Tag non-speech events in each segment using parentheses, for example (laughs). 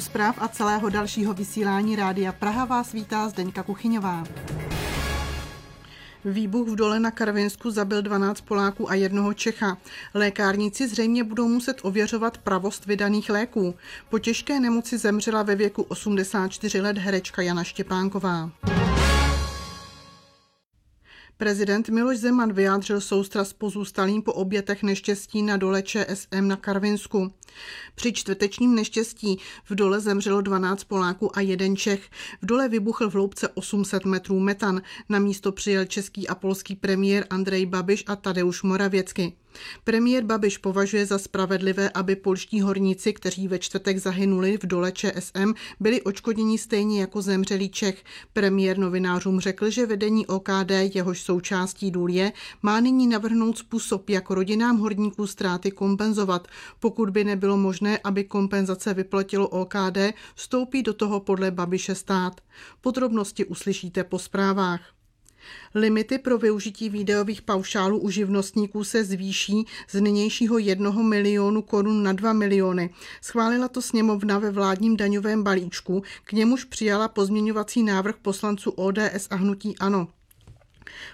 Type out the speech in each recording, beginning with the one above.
Zpráv a celého dalšího vysílání Rádia Praha vás vítá Zdeňka Kuchyňová. Výbuch v dole na Karvinsku zabil 12 Poláků a jednoho Čecha. Lékárníci zřejmě budou muset ověřovat pravost vydaných léků. Po těžké nemoci zemřela ve věku 84 let herečka Jana Štěpánková. Prezident Miloš Zeman vyjádřil soustrast pozůstalým po obětech neštěstí na dole ČSM na Karvinsku. Při čtvrtečním neštěstí v dole zemřelo 12 Poláků a jeden Čech. V dole vybuchl v hloubce 800 metrů metan. Na místo přijel český a polský premiér Andrej Babiš a Tadeusz Moravěcky. Premiér Babiš považuje za spravedlivé, aby polští horníci, kteří ve čtvrtek zahynuli v dole ČSM, byli očkoděni stejně jako zemřelý Čech. Premiér novinářům řekl, že vedení OKD, jehož součástí důl je, má nyní navrhnout způsob, jak rodinám horníků ztráty kompenzovat. Pokud by nebylo možné, aby kompenzace vyplatilo OKD, vstoupí do toho podle Babiše stát. Podrobnosti uslyšíte po zprávách. Limity pro využití výdajových paušálů u živnostníků se zvýší z nynějšího 1 milionu korun na 2 miliony. Schválila to sněmovna ve vládním daňovém balíčku, k němuž přijala pozměňovací návrh poslanců ODS a hnutí ANO.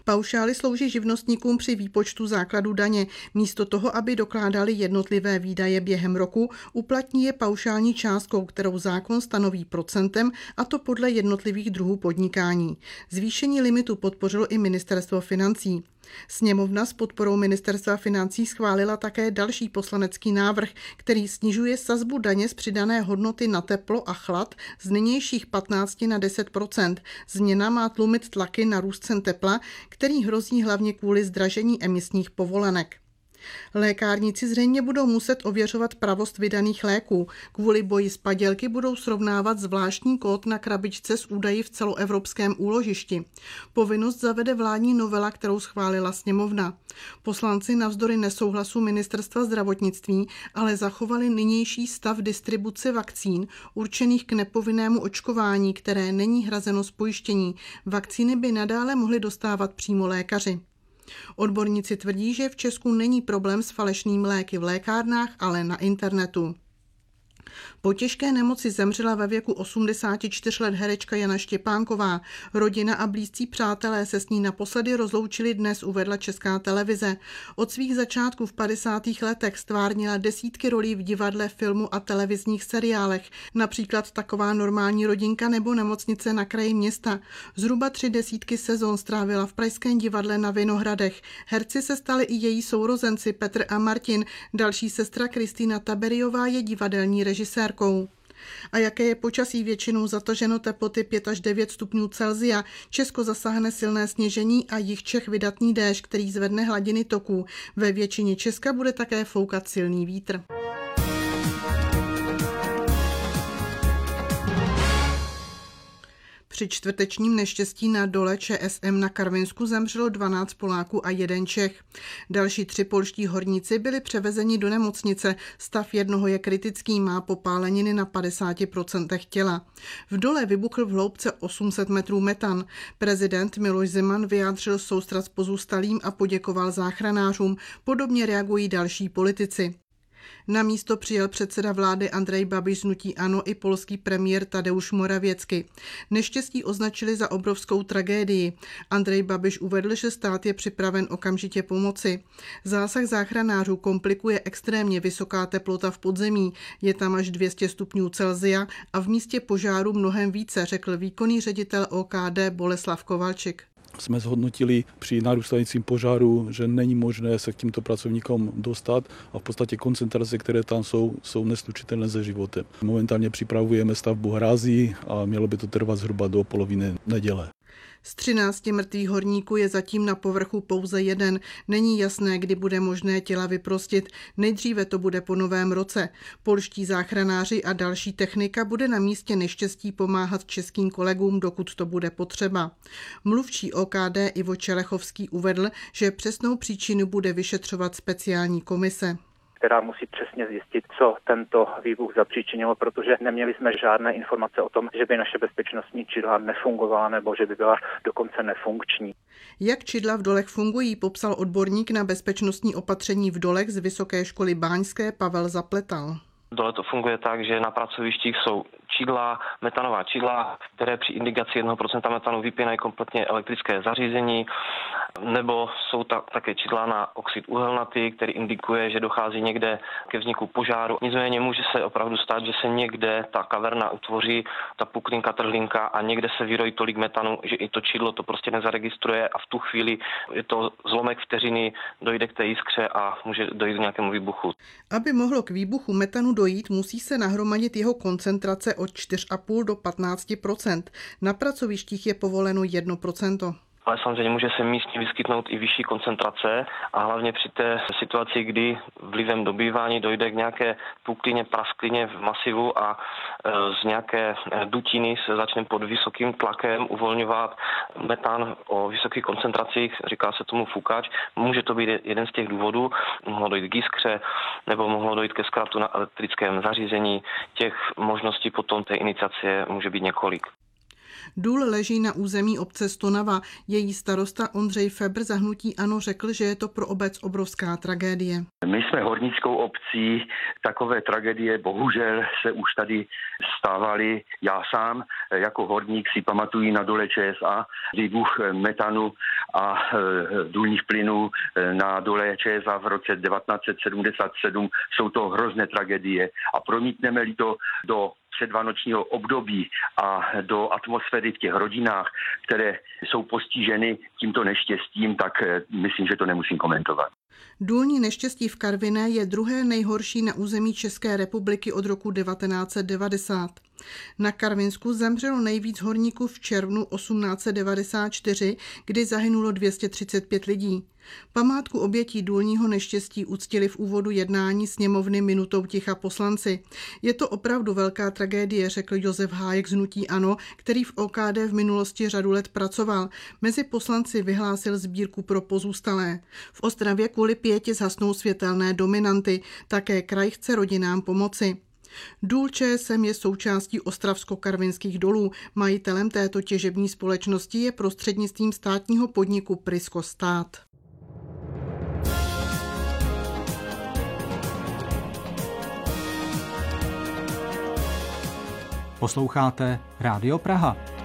Paušály slouží živnostníkům při výpočtu základu daně. Místo toho, aby dokládali jednotlivé výdaje během roku, uplatní je paušální částkou, kterou zákon stanoví procentem, a to podle jednotlivých druhů podnikání. Zvýšení limitu podpořilo i ministerstvo financí. Sněmovna s podporou ministerstva financí schválila také další poslanecký návrh, který snižuje sazbu daně z přidané hodnoty na teplo a chlad z nynějších 15 na 10% Změna má tlumit tlaky na růst cen tepla, který hrozí hlavně kvůli zdražení emisních povolenek. Lékárníci zřejmě budou muset ověřovat pravost vydaných léků. Kvůli boji s padělky budou srovnávat zvláštní kód na krabičce s údaji v celoevropském úložišti. Povinnost zavede vládní novela, kterou schválila sněmovna. Poslanci navzdory nesouhlasu ministerstva zdravotnictví ale zachovali nynější stav distribuce vakcín určených k nepovinnému očkování, které není hrazeno z pojištění. Vakcíny by nadále mohly dostávat přímo lékaři. Odborníci tvrdí, že v Česku není problém s falešným léky v lékárnách, ale na internetu. Po těžké nemoci zemřela ve věku 84 let herečka Jana Štěpánková. Rodina a blízcí přátelé se s ní naposledy rozloučili dnes, uvedla Česká televize. Od svých začátků v 50. letech stvárnila desítky rolí v divadle, filmu a televizních seriálech, například Taková normální rodinka nebo Nemocnice na kraji města. Zhruba tři desítky sezon strávila v Pražském divadle na Vinohradech. Herci se stali i její sourozenci Petr a Martin. Další sestra Kristýna Taberiová je divadelní režisérka severkou. A jaké je počasí většinou zataženo teploty 5 až 9 stupňů Celzia. Česko zasáhne silné sněžení a jich Čech vydatný déšť, který zvedne hladiny toků. Ve většině Česka bude také foukat silný vítr. Při čtvrtečním neštěstí na dole ČSM na Karvinsku zemřelo 12 Poláků a jeden Čech. Další tři polští horníci byli převezeni do nemocnice. Stav jednoho je kritický, má popáleniny na 50% těla. V dole vybuchl v hloubce 800 metrů metan. Prezident Miloš Zeman vyjádřil soustrast pozůstalým a poděkoval záchranářům. Podobně reagují další politici. Na místo přijel předseda vlády Andrej Babiš nutí Ano i polský premiér Tadeusz Moravěcky. Neštěstí označili za obrovskou tragédii. Andrej Babiš uvedl, že stát je připraven okamžitě pomoci. Zásah záchranářů komplikuje extrémně vysoká teplota v podzemí. Je tam až 200 stupňů Celzia a v místě požáru mnohem více, řekl výkonný ředitel OKD Boleslav Kovalčik jsme zhodnotili při narůstajícím požáru, že není možné se k těmto pracovníkům dostat a v podstatě koncentrace, které tam jsou, jsou neslučitelné se životem. Momentálně připravujeme stavbu hrází a mělo by to trvat zhruba do poloviny neděle. Z 13 mrtvých horníků je zatím na povrchu pouze jeden. Není jasné, kdy bude možné těla vyprostit. Nejdříve to bude po novém roce. Polští záchranáři a další technika bude na místě neštěstí pomáhat českým kolegům, dokud to bude potřeba. Mluvčí OKD Ivo Čelechovský uvedl, že přesnou příčinu bude vyšetřovat speciální komise která musí přesně zjistit, co tento výbuch zapříčinilo, protože neměli jsme žádné informace o tom, že by naše bezpečnostní čidla nefungovala nebo že by byla dokonce nefunkční. Jak čidla v dolech fungují, popsal odborník na bezpečnostní opatření v dolech z Vysoké školy Báňské Pavel Zapletal. Dole to funguje tak, že na pracovištích jsou čidla, metanová čidla, které při indikaci 1% metanu vypínají kompletně elektrické zařízení, nebo jsou ta, také čidla na oxid uhelnatý, který indikuje, že dochází někde ke vzniku požáru. Nicméně může se opravdu stát, že se někde ta kaverna utvoří, ta puklinka, trhlinka a někde se vyrojí tolik metanu, že i to čidlo to prostě nezaregistruje a v tu chvíli je to zlomek vteřiny, dojde k té jiskře a může dojít k nějakému výbuchu. Aby mohlo k výbuchu metanu dojít, musí se nahromadit jeho koncentrace od 4,5 do 15 Na pracovištích je povoleno 1 ale samozřejmě může se místně vyskytnout i vyšší koncentrace a hlavně při té situaci, kdy vlivem dobývání dojde k nějaké puklině, prasklině v masivu a e, z nějaké e, dutiny se začne pod vysokým tlakem uvolňovat metan o vysokých koncentracích, říká se tomu fukač. Může to být jeden z těch důvodů, mohlo dojít k jiskře nebo mohlo dojít ke zkratu na elektrickém zařízení. Těch možností potom té iniciace může být několik. Důl leží na území obce Stonava. Její starosta Ondřej Febr zahnutí Ano řekl, že je to pro obec obrovská tragédie. My jsme hornickou obcí, takové tragédie bohužel se už tady stávaly. Já sám jako horník si pamatuju na dole ČSA výbuch metanu a e, důlních plynů na dole ČSA v roce 1977. Jsou to hrozné tragédie a promítneme-li to do předvánočního období a do atmosféry v těch rodinách, které jsou postiženy tímto neštěstím, tak eh, myslím, že to nemusím komentovat. Důlní neštěstí v Karviné je druhé nejhorší na území České republiky od roku 1990. Na Karvinsku zemřelo nejvíc horníků v červnu 1894, kdy zahynulo 235 lidí. Památku obětí důlního neštěstí uctili v úvodu jednání sněmovny minutou ticha poslanci. Je to opravdu velká tragédie, řekl Josef Hájek z Nutí Ano, který v OKD v minulosti řadu let pracoval. Mezi poslanci vyhlásil sbírku pro pozůstalé. V Ostravě kvůli pěti zhasnou světelné dominanty. Také kraj chce rodinám pomoci. Důl ČSM je součástí Ostravsko-Karvinských dolů. Majitelem této těžební společnosti je prostřednictvím státního podniku Prisko stát. Posloucháte Rádio Praha.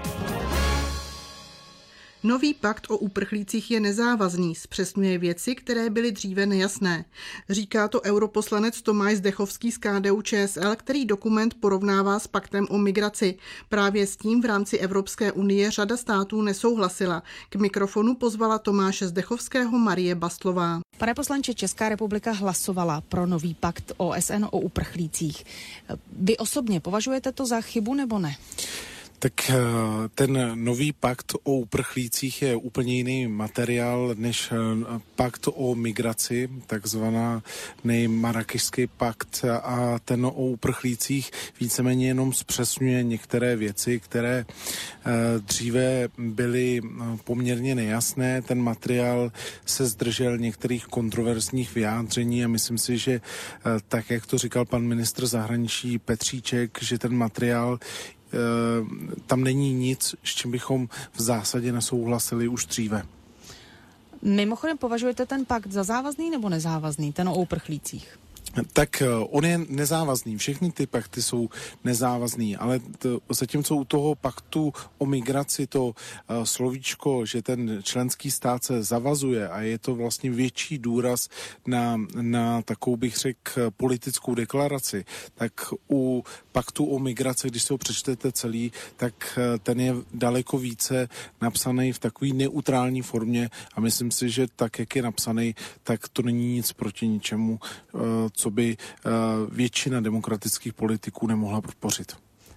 Nový pakt o uprchlících je nezávazný, zpřesňuje věci, které byly dříve nejasné. Říká to europoslanec Tomáš Zdechovský z KDU ČSL, který dokument porovnává s paktem o migraci. Právě s tím v rámci Evropské unie řada států nesouhlasila. K mikrofonu pozvala Tomáše Zdechovského Marie Bastlová. Pane poslanče, Česká republika hlasovala pro nový pakt OSN o uprchlících. Vy osobně považujete to za chybu nebo ne? Tak eh, ten nový pakt o uprchlících je úplně jiný materiál než eh, pakt o migraci, takzvaná nejmarakešský pakt a ten o uprchlících víceméně jenom zpřesňuje některé věci, které eh, dříve byly poměrně nejasné. Ten materiál se zdržel některých kontroverzních vyjádření a myslím si, že tak, jak to říkal pan ministr zahraničí Petříček, že ten materiál tam není nic, s čím bychom v zásadě nesouhlasili už dříve. Mimochodem považujete ten pakt za závazný nebo nezávazný, ten o uprchlících? Tak eh, on je nezávazný, všechny ty pakty jsou nezávazný, ale to, zatímco u toho paktu o migraci to uh, slovíčko, že ten členský stát se zavazuje a je to vlastně větší důraz na, na takovou bych řekl politickou deklaraci, tak u paktu o migraci, když si ho přečtete celý, tak uh, ten je daleko více napsaný v takové neutrální formě. A myslím si, že tak, jak je napsaný, tak to není nic proti ničemu, uh, co by eh, většina demokratických politiků nemohla podpořit.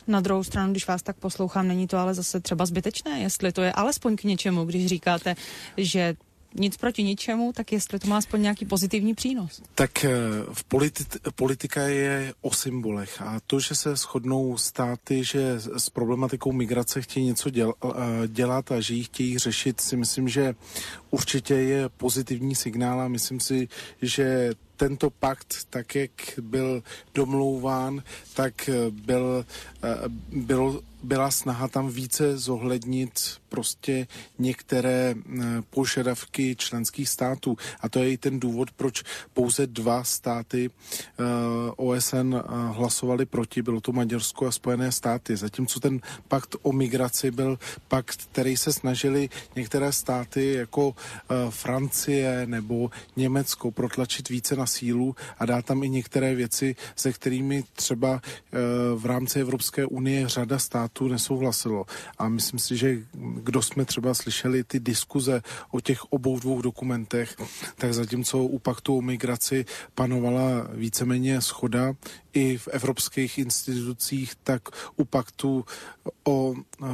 Na druhou stranu, když vás tak poslouchám, není to ale zase třeba zbytečné, jestli to je alespoň k něčemu, když říkáte, že nic proti ničemu, tak jestli to má aspoň nějaký pozitivní přínos. Tak eh, v politi- politika je o symbolech a to, že se shodnou státy, že s problematikou migrace chtějí něco děl- eh, dělat a že ji chtějí řešit, si myslím, že určitě je pozitivní signál a myslím si, že tento pakt, tak jak byl domlouván, tak byl, byl byla snaha tam více zohlednit prostě některé požadavky členských států. A to je i ten důvod, proč pouze dva státy OSN hlasovali proti, bylo to Maďarsko a Spojené státy. Zatímco ten pakt o migraci byl pakt, který se snažili některé státy jako Francie nebo Německo protlačit více na sílu a dát tam i některé věci, se kterými třeba v rámci Evropské unie řada států nesouhlasilo. A myslím si, že kdo jsme třeba slyšeli ty diskuze o těch obou dvou dokumentech, tak zatímco u paktu o migraci panovala víceméně schoda i v evropských institucích, tak u paktu o uh,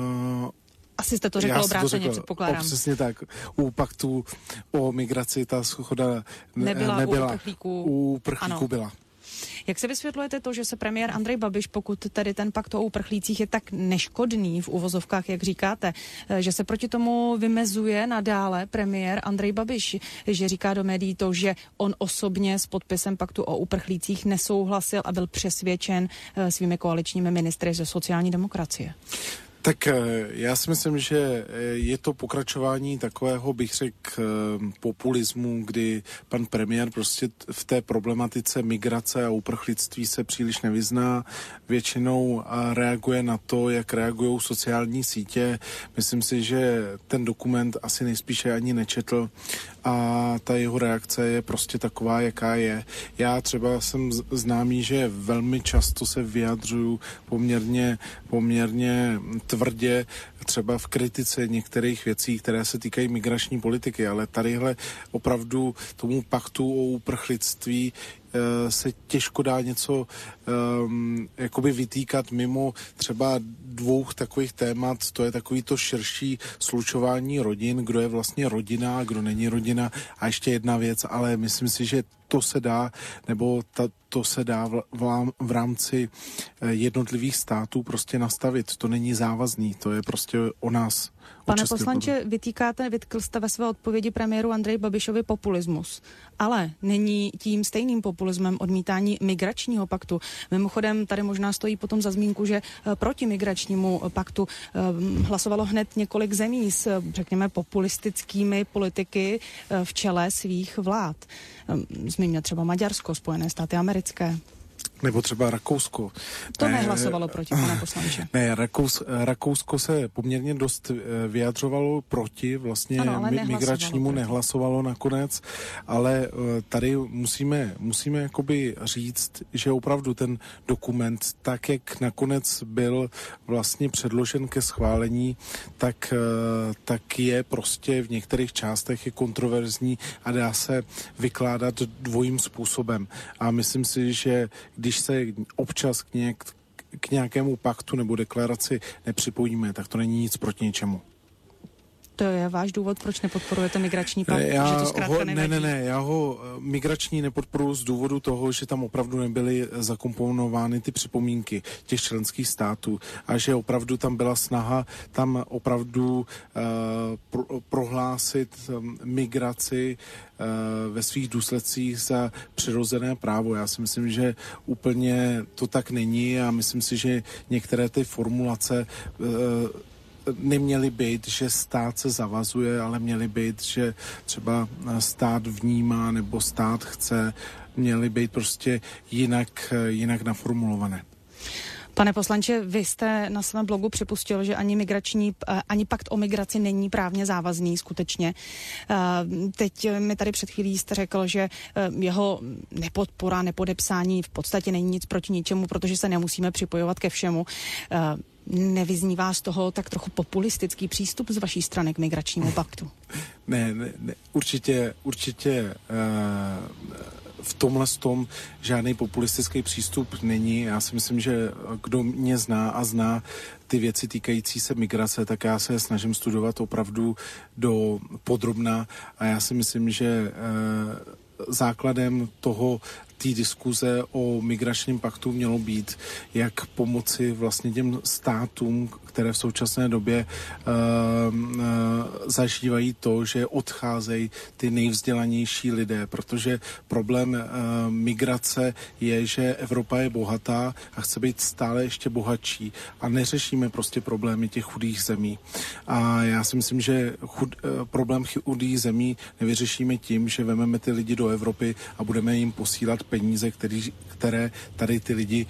asi jste to řekl obráceně, předpokládám. Přesně tak. U paktu o migraci ta schoda nebyla, nebyla u uprchlíků. U uprchlíků byla. Jak se vysvětlujete to, že se premiér Andrej Babiš, pokud tedy ten pakt o uprchlících je tak neškodný v uvozovkách, jak říkáte, eh, že se proti tomu vymezuje nadále premiér Andrej Babiš, že říká do médií to, že on osobně s podpisem paktu o uprchlících nesouhlasil a byl přesvědčen eh, svými koaličními ministry ze sociální demokracie? Tak eh, já si myslím, že eh, je to pokračování takového, bych řekl, eh, populismu, kdy pan premiér prostě v té problematice migrace a uprchlictví se příliš nevyzná. Většinou reaguje na to, jak reagují sociální sítě. Myslím si, že ten dokument asi nejspíše ani nečetl a ta jeho reakce je prostě taková, jaká je. Já třeba jsem známý, že velmi často se vyjadřuju poměrně, poměrně tvrdě třeba v kritice některých věcí, které se týkají migrační politiky, ale tadyhle opravdu tomu paktu o uprchlictví se těžko dá něco um, jakoby vytýkat mimo třeba dvou takových témat, to je takový to širší slučování rodin, kdo je vlastně rodina, kdo není rodina a ještě jedna věc, ale myslím si, že to se dá, nebo ta, to se dá v, v, v rámci eh, jednotlivých států prostě nastavit. To není závazný, to je prostě o nás. Pane poslanče, vytýkáte, vytkl jste ve své odpovědi premiéru Andrej Babišovi populismus, ale není tím stejným populismem odmítání migračního paktu. Mimochodem, tady možná stojí potom za zmínku, že eh, proti migračnímu paktu eh, hlasovalo hned několik zemí s, řekněme, populistickými politiky v čele svých vlád. Zmíním třeba Maďarsko, Spojené státy americké. Nebo třeba Rakousko. To ne, nehlasovalo proti, pane poslanče. (laughs) Ne, Rakous, Rakousko se poměrně dost eh, vyjadřovalo proti, vlastně ano, mi, migračnímu proti. nehlasovalo nakonec, ale eh, tady musíme, musíme jakoby říct, že opravdu ten dokument, tak jak nakonec byl vlastně předložen ke schválení, tak, eh, tak je prostě v některých částech je kontroverzní a dá se vykládat dvojím způsobem. A myslím si, že když když se občas k, nějak, k nějakému paktu nebo deklaraci nepřipojíme, tak to není nic proti ničemu. To je váš důvod, proč nepodporujete migrační pakt? Já že to ho, ne, ne, ne, já ho eh, migrační nepodporuji z důvodu toho, že tam opravdu nebyly zakomponovány ty připomínky těch členských států a že opravdu tam byla snaha tam opravdu uh, pro, prohlásit migraci uh, ve svých důsledcích za přirozené právo. Já si myslím, že úplně to tak není a myslím si, že některé ty formulace uh, neměly být, že stát se zavazuje, ale měly být, že třeba stát vnímá nebo stát chce, měly být prostě jinak, jinak naformulované. Pane poslanče, vy jste na svém blogu připustil, že ani migrační, eh, ani pakt o migraci není právně závazný skutečně. Eh, teď mi tady před chvílí jste řekl, že eh, jeho nepodpora, nepodepsání v podstatě není nic proti ničemu, protože se nemusíme připojovat ke všemu. Nevyznívá z toho tak trochu populistický přístup z vaší strany k migračnímu paktu? (laughs) Ne, ne, ne určitě, určitě uh, v tomhle tom žádný populistický přístup není. Já si myslím, že kdo mě zná a zná ty věci týkající se migrace, tak já se snažím studovat opravdu do podrobna a já si myslím, že uh, základem toho té diskuze o migračním paktu mělo být, jak pomoci vlastně těm státům, které v současné době uh, uh, zažívají to, že odcházejí ty nejvzdělanější lidé, protože problém uh, migrace je, že Evropa je bohatá a chce být stále ještě bohatší a neřešíme prostě problémy těch chudých zemí. A já si myslím, že chud, uh, problém chudých zemí nevyřešíme tím, že vememe ty lidi do Evropy a budeme jim posílat peníze, který, které tady ty lidi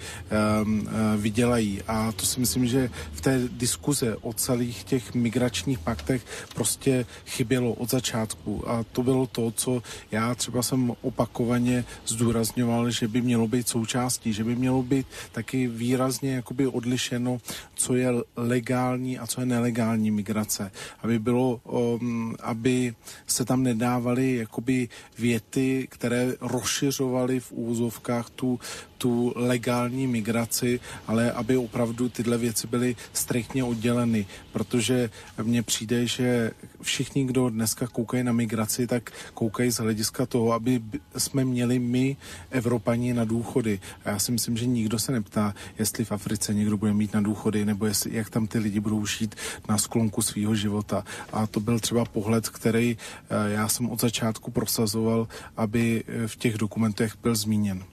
um, vydělají. A to si myslím, že v té diskuze o celých těch migračních paktech prostě chybělo od začátku. A to bylo to, co já třeba jsem opakovaně zdůrazňoval, že by mělo být součástí, že by mělo být taky výrazně jakoby odlišeno, co je legální a co je nelegální migrace. Aby bylo, um, aby se tam nedávaly jakoby věty, které rozšiřovaly v úzovkách tu, tu legální migraci, ale aby opravdu tyhle věci byly striktně odděleny, protože mně přijde, že všichni, kdo dneska koukají na migraci, tak koukají z hlediska toho, aby jsme měli my, Evropani, na důchody. A já si myslím, že nikdo se neptá, jestli v Africe někdo bude mít na důchody, nebo jestli, jak tam ty lidi budou žít na sklonku svého života. A to byl třeba pohled, který eh, já jsem od začátku prosazoval, aby eh, v těch dokumentech byl zmíněn.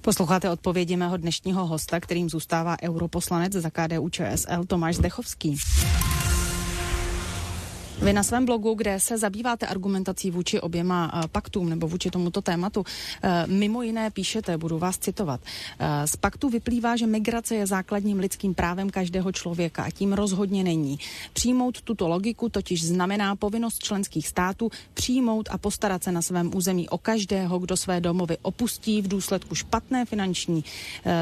Posloucháte odpovědi mého dnešního hosta, kterým zůstává europoslanec za KDU ČSL Tomáš Zdechovský. Vy na svém blogu, kde se zabýváte argumentací vůči oběma eh, paktům nebo vůči tomuto tématu, eh, mimo jiné píšete, budu vás citovat. Eh, z paktu vyplývá, že migrace je základním lidským právem každého člověka a tím rozhodně není. Přijmout tuto logiku totiž znamená povinnost členských států přijmout a postarat se na svém území o každého, kdo své domovy opustí v důsledku špatné finanční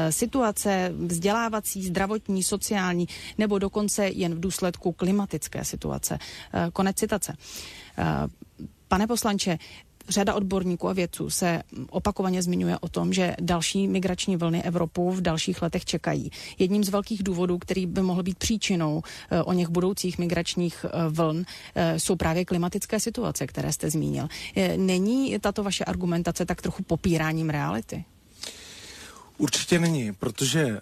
situace, vzdělávací, zdravotní, sociální nebo dokonce jen v důsledku klimatické situace. Konec citace. Eh, pane poslanče, Řada odborníků a vědců se opakovaně zmiňuje o tom, že další migrační vlny Evropu v dalších letech čekají. Jedním z velkých důvodů, který by mohl být příčinou eh, o něch budoucích migračních eh, vln, jsou právě klimatické situace, které jste zmínil. Není tato vaše argumentace tak trochu popíráním reality? Určitě není, protože uh,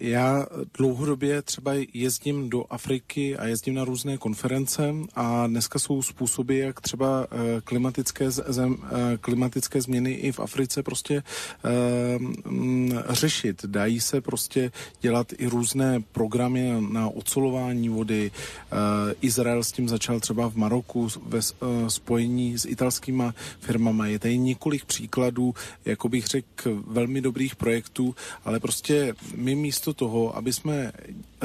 já dlouhodobě třeba jezdím do Afriky a jezdím na různé konference a dneska jsou způsoby, jak třeba uh, klimatické, zem, uh, klimatické změny i v Africe prostě uh, m, řešit. Dají se prostě dělat i různé programy na ocelování vody. Uh, Izrael s tím začal třeba v Maroku ve uh, spojení s italskýma firmama. Je tady několik příkladů, jako bych řekl, velmi dobrých projektů, ale prostě my místo toho, aby jsme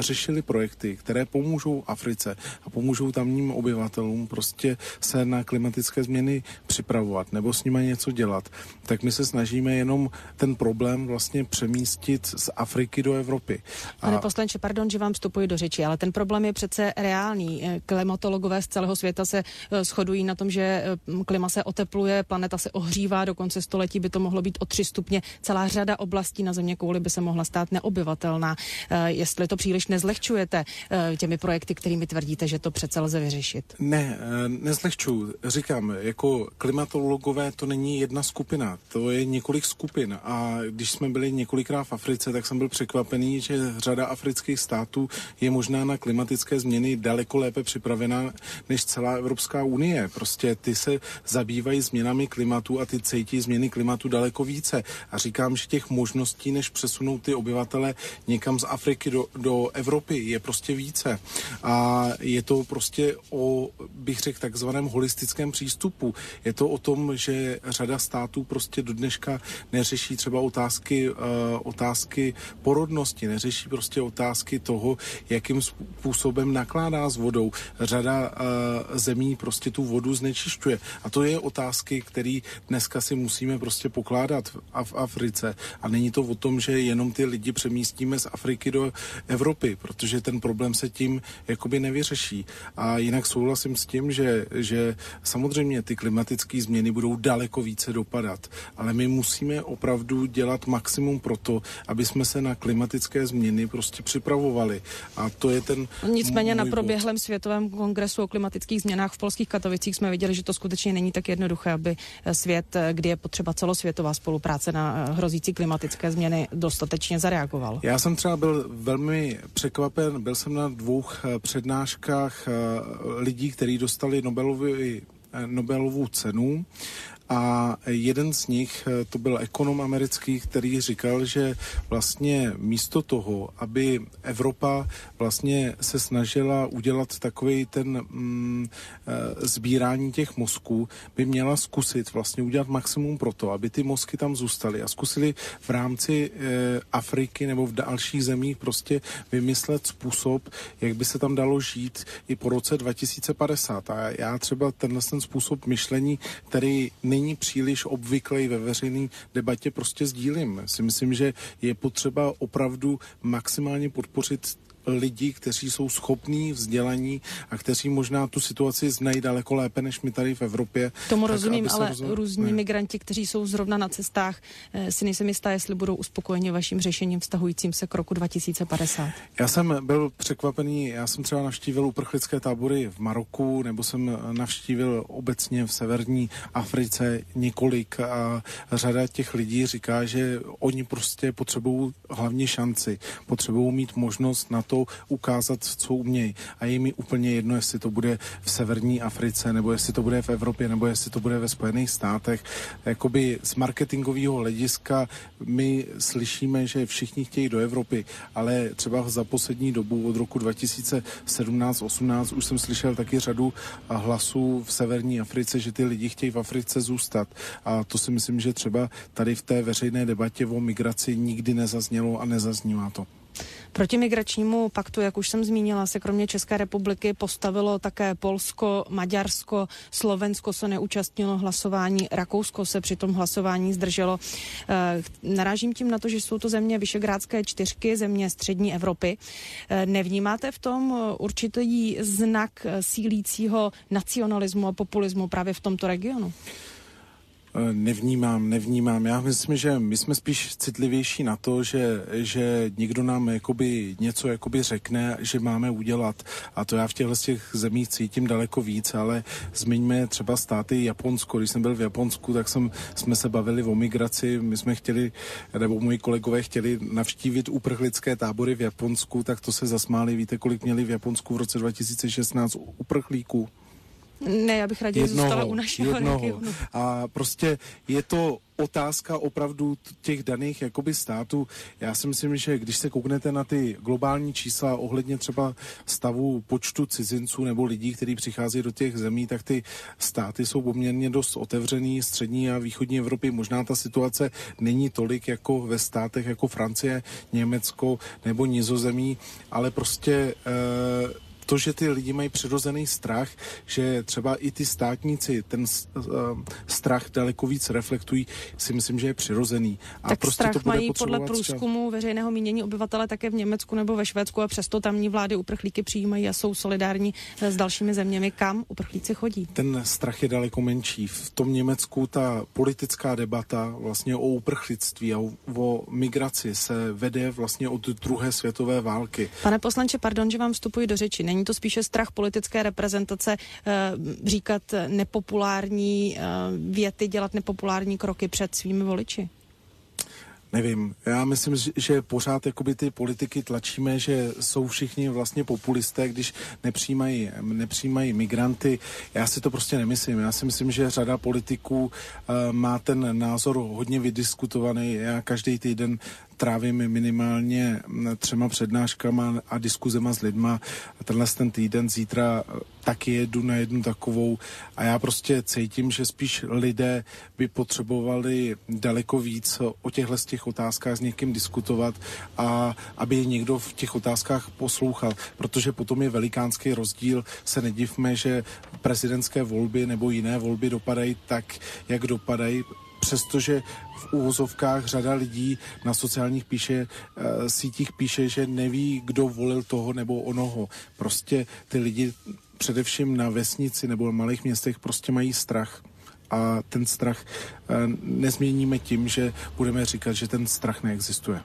řešili projekty, které pomůžou Africe a pomůžou tamním obyvatelům prostě se na klimatické změny připravovat nebo s nimi něco dělat, tak my se snažíme jenom ten problém vlastně přemístit z Afriky do Evropy. A... Pane poslanče, pardon, že vám vstupuji do řeči, ale ten problém je přece reálný. Eh, klimatologové z celého světa se eh, shodují na tom, že eh, klima se otepluje, planeta se ohřívá, do konce století by to mohlo být o tři stupně. Celá řada oblastí na země kouli by se mohla stát neobyvatelná. Jestli to příliš nezlehčujete eh, těmi projekty, kterými tvrdíte, že to přece lze vyřešit? Ne, eh, nezlehčuju. Říkám, jako klimatologové to není jedna skupina, to je několik skupin. A když jsme byli několikrát v Africe, tak jsem byl překvapený, že řada afrických států je možná na klimatické změny daleko lépe připravená než celá Evropská unie. Prostě ty se zabývají změnami klimatu a ty cítí změny klimatu daleko více. A říkám, že těch možností, než přesunout ty obyvatele někam z Afriky do, do Evropy je prostě více. A je to prostě o, bych řekl, takzvaném holistickém přístupu. Je to o tom, že řada států prostě do dneška neřeší třeba otázky, uh, otázky porodnosti, neřeší prostě otázky toho, jakým způsobem nakládá s vodou. Řada uh, zemí prostě tu vodu znečišťuje. A to je otázky, které dneska si musíme prostě pokládat v, v Africe. A není to o tom, že jenom ty lidi přemístíme z Afriky do Evropy Evropy, protože ten problém se tím jakoby nevyřeší. A jinak souhlasím s tím, že, že samozřejmě ty klimatické změny budou daleko více dopadat, ale my musíme opravdu dělat maximum pro to, aby jsme se na klimatické změny prostě připravovali. A to je ten. Nicméně na proběhlém bod. světovém kongresu o klimatických změnách v polských Katovicích jsme viděli, že to skutečně není tak jednoduché, aby svět, kdy je potřeba celosvětová spolupráce na hrozící klimatické změny, dostatečně zareagoval. Já jsem třeba byl velmi překvapen, byl jsem na dvou eh, přednáškách eh, lidí, kteří dostali Nobelovi eh, Nobelovu cenu a jeden z nich, eh, to byl ekonom americký, který říkal, že vlastně místo toho, aby Evropa vlastně se snažila udělat takový ten mm, eh, sbírání těch mozků, by měla zkusit vlastně udělat maximum pro to, aby ty mozky tam zůstaly a zkusili v rámci e, Afriky nebo v dalších zemích prostě vymyslet způsob, jak by se tam dalo žít i po roce 2050. A já třeba tenhle ten způsob myšlení, který není příliš obvyklý ve veřejné debatě, prostě sdílím. Si myslím, že je potřeba opravdu maximálně podpořit lidi, kteří jsou schopní, vzdělaní a kteří možná tu situaci znají daleko lépe než my tady v Evropě. Tomu tak, rozumím, ale rozum... různí ne. migranti, kteří jsou zrovna na cestách, eh, si nejsem jistá, jestli budou uspokojeni vaším řešením vztahujícím se k roku 2050. Já jsem byl překvapený, já jsem třeba navštívil uprchlické tábory v Maroku, nebo jsem navštívil obecně v severní Africe několik a řada těch lidí říká, že oni prostě potřebují hlavně šanci, potřebují mít možnost na to, to ukázat, co umějí. A je mi úplně jedno, jestli to bude v severní Africe, nebo jestli to bude v Evropě, nebo jestli to bude ve Spojených státech. Jakoby z marketingového hlediska my slyšíme, že všichni chtějí do Evropy, ale třeba za poslední dobu od roku 2017-18 už jsem slyšel taky řadu hlasů v severní Africe, že ty lidi chtějí v Africe zůstat. A to si myslím, že třeba tady v té veřejné debatě o migraci nikdy nezaznělo a nezaznívá to. Proti migračnímu paktu, jak už jsem zmínila, se kromě České republiky postavilo také Polsko, Maďarsko, Slovensko se neúčastnilo hlasování, Rakousko se při tom hlasování zdrželo. Eh, narážím tím na to, že jsou to země Vyšegrádské čtyřky, země střední Evropy. Eh, nevnímáte v tom určitý znak sílícího nacionalismu a populismu právě v tomto regionu? Eh, nevnímám, nevnímám. Já myslím, že my jsme spíš citlivější na to, že, že někdo nám jakoby něco jakoby řekne, že máme udělat. A to já v těchto těch zemích cítím daleko víc, ale zmiňme třeba státy Japonsko. Když jsem byl v Japonsku, tak jsem, jsme se bavili o migraci. My jsme chtěli, nebo moji kolegové chtěli navštívit uprchlické tábory v Japonsku, tak to se zasmáli. Víte, kolik měli v Japonsku v roce 2016 uprchlíků? Ne, já bych raději jednoho, zůstala u našeho jednoho. regionu. A prostě je to otázka opravdu těch daných jakoby států. Já si myslím, že když se kouknete na ty globální čísla ohledně třeba stavu počtu cizinců nebo lidí, kteří přichází do těch zemí, tak ty státy jsou poměrně dost otevřený. Střední a východní Evropy možná ta situace není tolik jako ve státech jako Francie, Německo nebo Nizozemí, ale prostě e, to, že ty lidi mají přirozený strach, že třeba i ty státníci ten uh, strach daleko víc reflektují, si myslím, že je přirozený. A tak prostě strach to bude mají podle průzkumu čas. veřejného mínění obyvatele také v Německu nebo ve Švédsku a přesto tamní vlády uprchlíky přijímají a jsou solidární s dalšími zeměmi. Kam uprchlíci chodí? Ten strach je daleko menší. V tom Německu ta politická debata vlastně o uprchlictví a o, o migraci se vede vlastně od druhé světové války. Pane poslanče, pardon, že vám vstupuji do řeči. Není Není to spíše strach politické reprezentace eh, říkat nepopulární eh, věty, dělat nepopulární kroky před svými voliči? Nevím, já myslím, že pořád jakoby ty politiky tlačíme, že jsou všichni vlastně populisté, když nepřijímají, nepřijímají migranty. Já si to prostě nemyslím. Já si myslím, že řada politiků uh, má ten názor hodně vydiskutovaný. Já každý týden trávím minimálně třema přednáškama a diskuzema s lidma. Tenhle ten týden zítra eh, taky jedu na jednu takovou a já prostě cítím, že spíš lidé by potřebovali daleko víc o těchto z těch otázkách s někým diskutovat a aby někdo v těch otázkách poslouchal, protože potom je velikánský rozdíl. Se nedivme, že prezidentské volby nebo jiné volby dopadají tak, jak dopadají přestože v úvozovkách řada lidí na sociálních píše, uh, sítích píše, že neví, kdo volil toho nebo onoho. Prostě ty lidi především na vesnici nebo v malých městech prostě mají strach a ten strach uh, nezměníme tím, že budeme říkat, že ten strach neexistuje.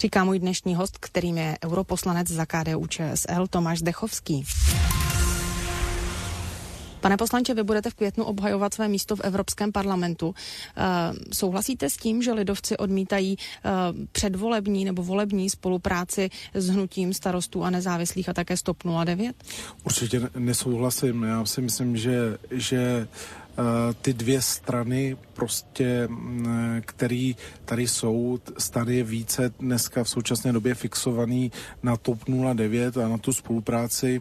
Říká můj dnešní host, kterým je europoslanec za KDU ČSL Tomáš Zdechovský. Pane poslanče, vy budete v květnu obhajovat své místo v Evropském parlamentu. Uh, souhlasíte s tím, že lidovci odmítají uh, předvolební nebo volební spolupráci s hnutím starostů a nezávislých a také Stop 09? Určitě nesouhlasím. Já si myslím, že, že Eh, ty dvě strany prostě, mm, který tady jsou, stan je více dneska v současné době fixovaný na TOP 09 a na tu spolupráci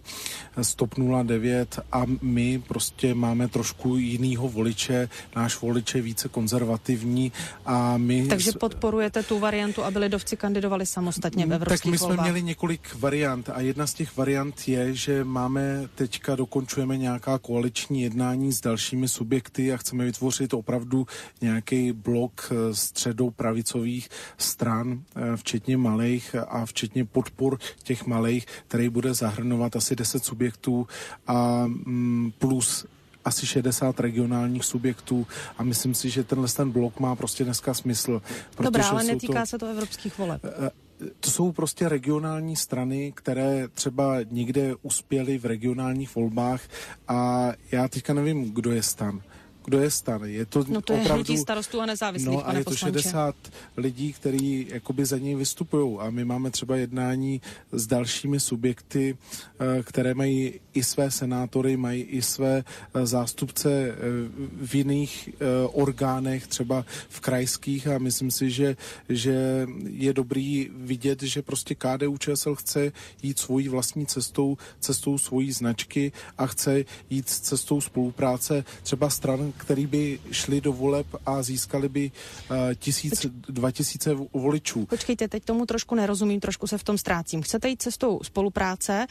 s TOP 09 a my prostě máme trošku jinýho voliče, náš volič je více konzervativní a my... Takže podporujete tu variantu, aby lidovci kandidovali samostatně v evropských Tak my jsme volbách. měli několik variant a jedna z těch variant je, že máme teďka, dokončujeme nějaká koaliční jednání s dalšími subjekty a chceme vytvořit opravdu nějaký blok eh, středou pravicových stran, eh, včetně malých a včetně podpor těch malých, který bude zahrnovat asi 10 subjektů a mm, plus asi 60 regionálních subjektů. A myslím si, že tenhle ten blok má prostě dneska smysl. Dobrá, ale netýká to... se to evropských voleb. Eh, to jsou prostě regionální strany, které třeba někde uspěly v regionálních volbách. A já teďka nevím, kdo je stan kdo je stan. Je to, no to opravdu, je hnutí starostů a nezávislých, no, a je to poslanče. 60 lidí, kteří jakoby za něj vystupují a my máme třeba jednání s dalšími subjekty, eh, které mají i své senátory, mají i své eh, zástupce eh, v jiných orgánech, třeba v krajských a myslím si, že, že je dobrý vidět, že prostě KDU ČSL chce jít svojí vlastní cestou, cestou svojí značky a chce jít cestou spolupráce třeba stran, který by šli do voleb a získali by uh, tisíc, dva tisíce voličů. Počkejte, teď tomu trošku nerozumím, trošku se v tom ztrácím. Chcete jít cestou spolupráce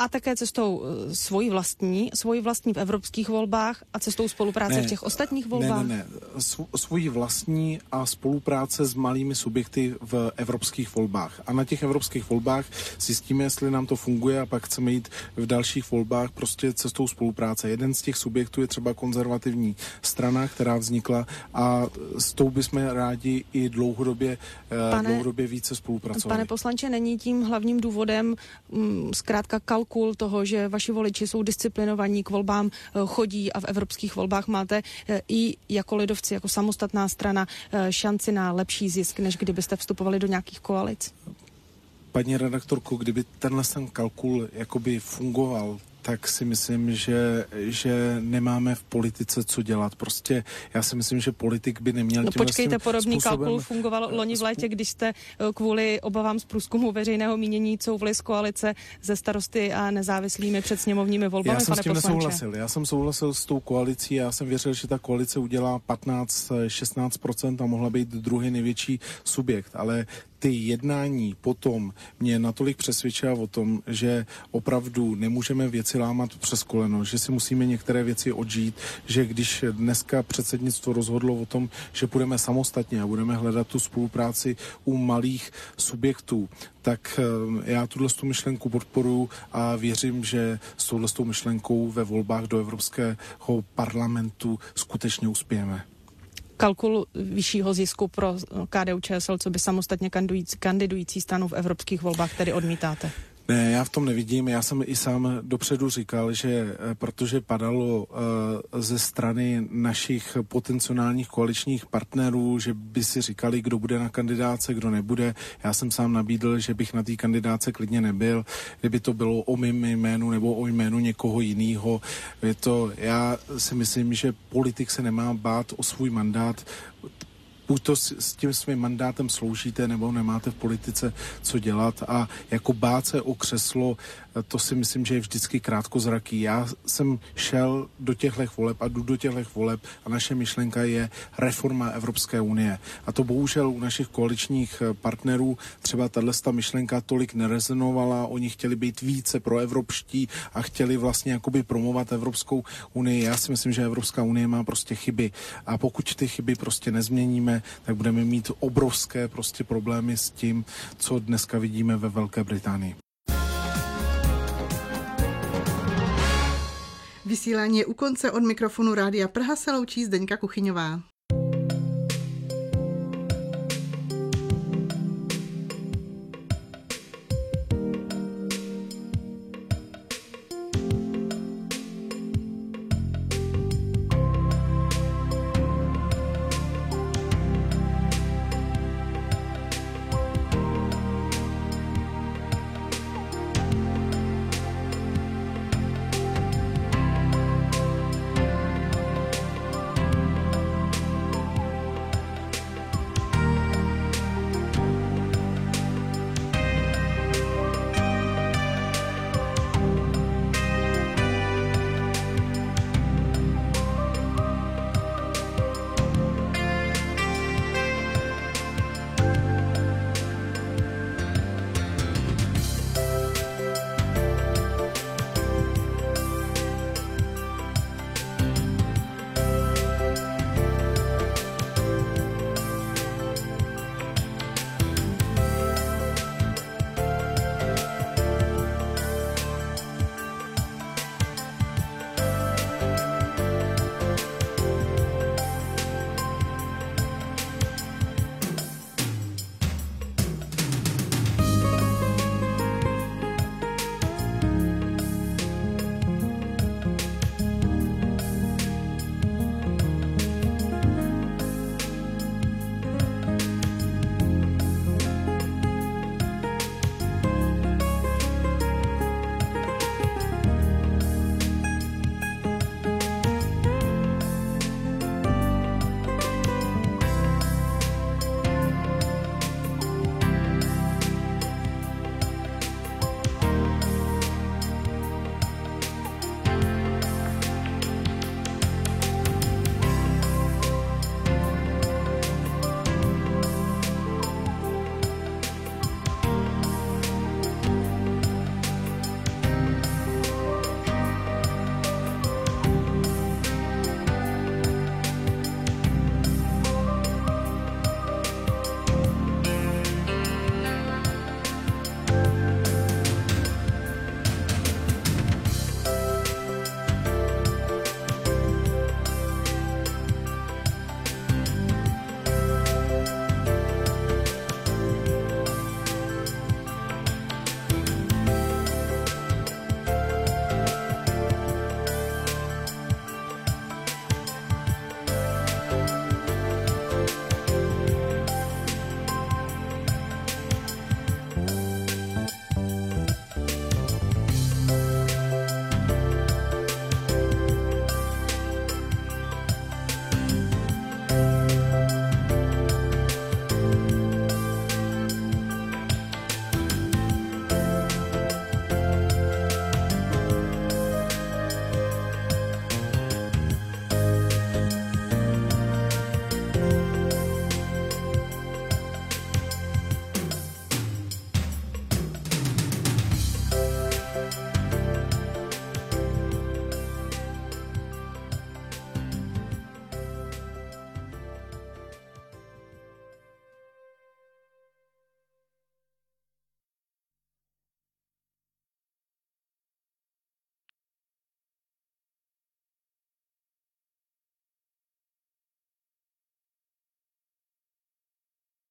a také cestou eh, svojí vlastní, svojí vlastní v evropských volbách a cestou spolupráce ne, v těch ostatních volbách? Ne, ne, ne. Svojí vlastní a spolupráce s malými subjekty v evropských volbách. A na těch evropských volbách zjistíme, jestli nám to funguje a pak chceme jít v dalších volbách prostě cestou spolupráce. Jeden z těch subjektů je třeba konzervativní strana, která vznikla a s tou bychom rádi i dlouhodobě, eh, pane, dlouhodobě více spolupracovali. Pane poslanče, není tím hlavním důvodem m, zkrátka kalkulace kalkul toho, že vaši voliči jsou disciplinovaní, k volbám eh, chodí a v evropských volbách máte eh, i jako lidovci, jako samostatná strana eh, šanci na lepší zisk, než kdybyste vstupovali do nějakých koalic? Paní redaktorko, kdyby tenhle ten kalkul jakoby fungoval, tak si myslím, že, že nemáme v politice co dělat. Prostě já si myslím, že politik by neměl No počkejte, podobný způsobem... kalkul fungoval loni v létě, když jste eh, kvůli obavám z průzkumu veřejného mínění couvli z koalice ze starosty a nezávislými před sněmovními volbami, Já jsem pane s tím poslanče. nesouhlasil. Já jsem souhlasil s tou koalicí, já jsem věřil, že ta koalice udělá 15-16% a mohla být druhý největší subjekt, ale ty jednání potom mě natolik přesvědčila o tom, že opravdu nemůžeme věci lámat přes koleno, že si musíme některé věci odžít, že když dneska předsednictvo rozhodlo o tom, že budeme samostatně a budeme hledat tu spolupráci u malých subjektů, tak eh, já tuhle tu myšlenku podporuji a věřím, že s touhle myšlenkou ve volbách do Evropského parlamentu skutečně uspějeme kalkul vyššího zisku pro KDU ČSL, co by samostatně kandidující, stanu v evropských volbách tedy odmítáte? Ne, já v tom nevidím. Já jsem i sám dopředu říkal, že eh, protože padalo uh, ze strany našich potenciálních koaličních partnerů, že by si říkali, kdo bude na kandidáce, kdo nebude. Já jsem sám nabídl, že bych na té kandidáce klidně nebyl, kdyby to bylo o mým jménu nebo o jménu někoho jiného. Je to, já si myslím, že politik se nemá bát o svůj mandát buď to s, s tím svým mandátem sloužíte, nebo nemáte v politice co dělat a jako bát se o křeslo, to si myslím, že je vždycky krátkozraký. Já jsem šel do těchto voleb a jdu do těchto voleb a naše myšlenka je reforma Evropské unie. A to bohužel u našich koaličních partnerů třeba tato myšlenka tolik nerezonovala, oni chtěli být více proevropští a chtěli vlastně jakoby promovat Evropskou unii. Já si myslím, že Evropská unie má prostě chyby a pokud ty chyby prostě nezměníme, tak budeme mít obrovské prostě problémy s tím, co dneska vidíme ve Velké Británii. Vysílání je u konce od mikrofonu Rádia Praha se loučí Zdeňka Kuchyňová.